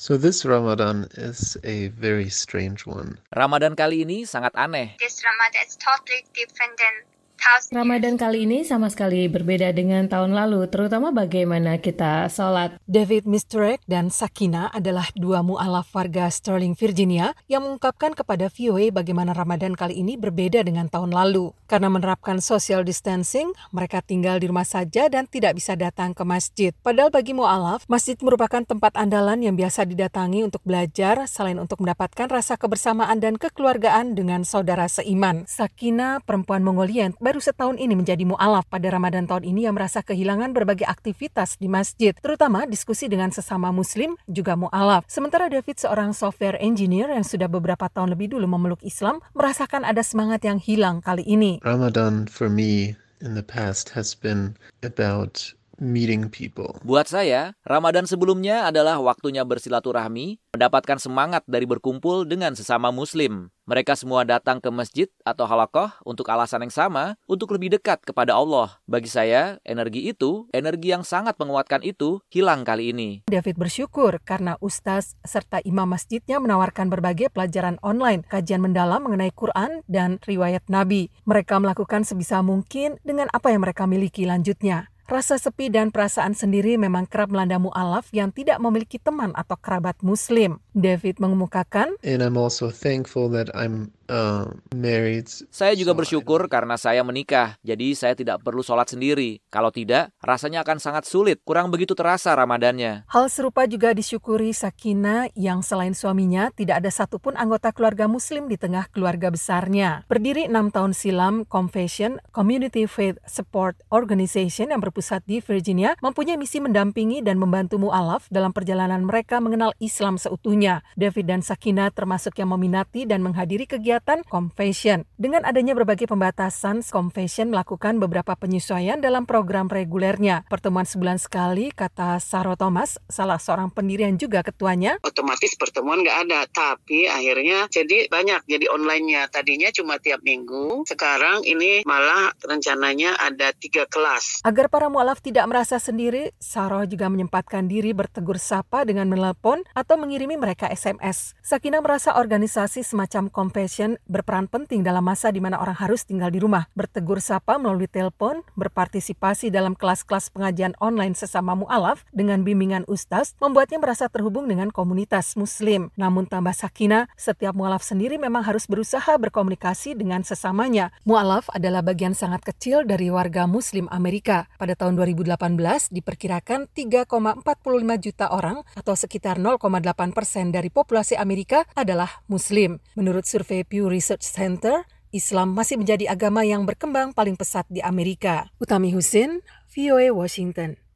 So this Ramadan is a very strange one. Ramadan kali ini sangat aneh. This Ramadan is totally different than thousand Ramadan kali ini sama sekali berbeda dengan tahun lalu, terutama bagaimana kita sholat. David Misterek dan Sakina adalah dua mu'alaf warga Sterling, Virginia yang mengungkapkan kepada VOA bagaimana Ramadan kali ini berbeda dengan tahun lalu. Karena menerapkan social distancing, mereka tinggal di rumah saja dan tidak bisa datang ke masjid. Padahal bagi mu'alaf, masjid merupakan tempat andalan yang biasa didatangi untuk belajar selain untuk mendapatkan rasa kebersamaan dan kekeluargaan dengan saudara seiman. Sakina, perempuan Mongolian, baru setahun ini menjadi mu'alaf pada Ramadan tahun ini yang merasa kehilangan berbagai aktivitas di masjid, terutama diskusi dengan sesama muslim juga mu'alaf. Sementara David seorang software engineer yang sudah beberapa tahun lebih dulu memeluk Islam, merasakan ada semangat yang hilang kali ini. Ramadan for me in the past has been about meeting people. Buat saya, Ramadan sebelumnya adalah waktunya bersilaturahmi, mendapatkan semangat dari berkumpul dengan sesama muslim. Mereka semua datang ke masjid atau halakoh untuk alasan yang sama, untuk lebih dekat kepada Allah. Bagi saya, energi itu, energi yang sangat menguatkan itu, hilang kali ini. David bersyukur karena ustaz serta imam masjidnya menawarkan berbagai pelajaran online, kajian mendalam mengenai Quran dan riwayat Nabi. Mereka melakukan sebisa mungkin dengan apa yang mereka miliki lanjutnya. Rasa sepi dan perasaan sendiri memang kerap melanda mu'alaf yang tidak memiliki teman atau kerabat muslim. David mengemukakan, And I'm also thankful that I'm uh, married. Saya juga bersyukur karena saya menikah, jadi saya tidak perlu sholat sendiri. Kalau tidak, rasanya akan sangat sulit, kurang begitu terasa Ramadannya. Hal serupa juga disyukuri Sakina yang selain suaminya tidak ada satupun anggota keluarga muslim di tengah keluarga besarnya. Berdiri enam tahun silam, Confession Community Faith Support Organization yang berpusat di Virginia mempunyai misi mendampingi dan membantu mu'alaf dalam perjalanan mereka mengenal Islam seutuhnya. David dan Sakina termasuk yang meminati dan menghadiri kegiatan Confession. Dengan adanya berbagai pembatasan, Confession melakukan beberapa penyesuaian dalam program regulernya. Pertemuan sebulan sekali, kata Saro Thomas, salah seorang pendiri yang juga ketuanya, otomatis pertemuan nggak ada tapi akhirnya jadi banyak jadi online-nya tadinya cuma tiap minggu sekarang ini malah rencananya ada tiga kelas Agar para mualaf tidak merasa sendiri, Saroh juga menyempatkan diri bertegur sapa dengan menelpon atau mengirimi mereka SMS. Sakina merasa organisasi semacam Berperan penting dalam masa di mana orang harus tinggal di rumah. Bertegur sapa melalui telepon, berpartisipasi dalam kelas-kelas pengajian online sesama mualaf dengan bimbingan ustaz membuatnya merasa terhubung dengan komunitas muslim. Namun tambah Sakina, setiap mualaf sendiri memang harus berusaha berkomunikasi dengan sesamanya. Mualaf adalah bagian sangat kecil dari warga muslim Amerika. Pada tahun 2018 diperkirakan 3,45 juta orang atau sekitar 0,8 persen dari populasi Amerika adalah muslim. Menurut survei Pew Research Center, Islam masih menjadi agama yang berkembang paling pesat di Amerika. Utami Husin, VOA Washington.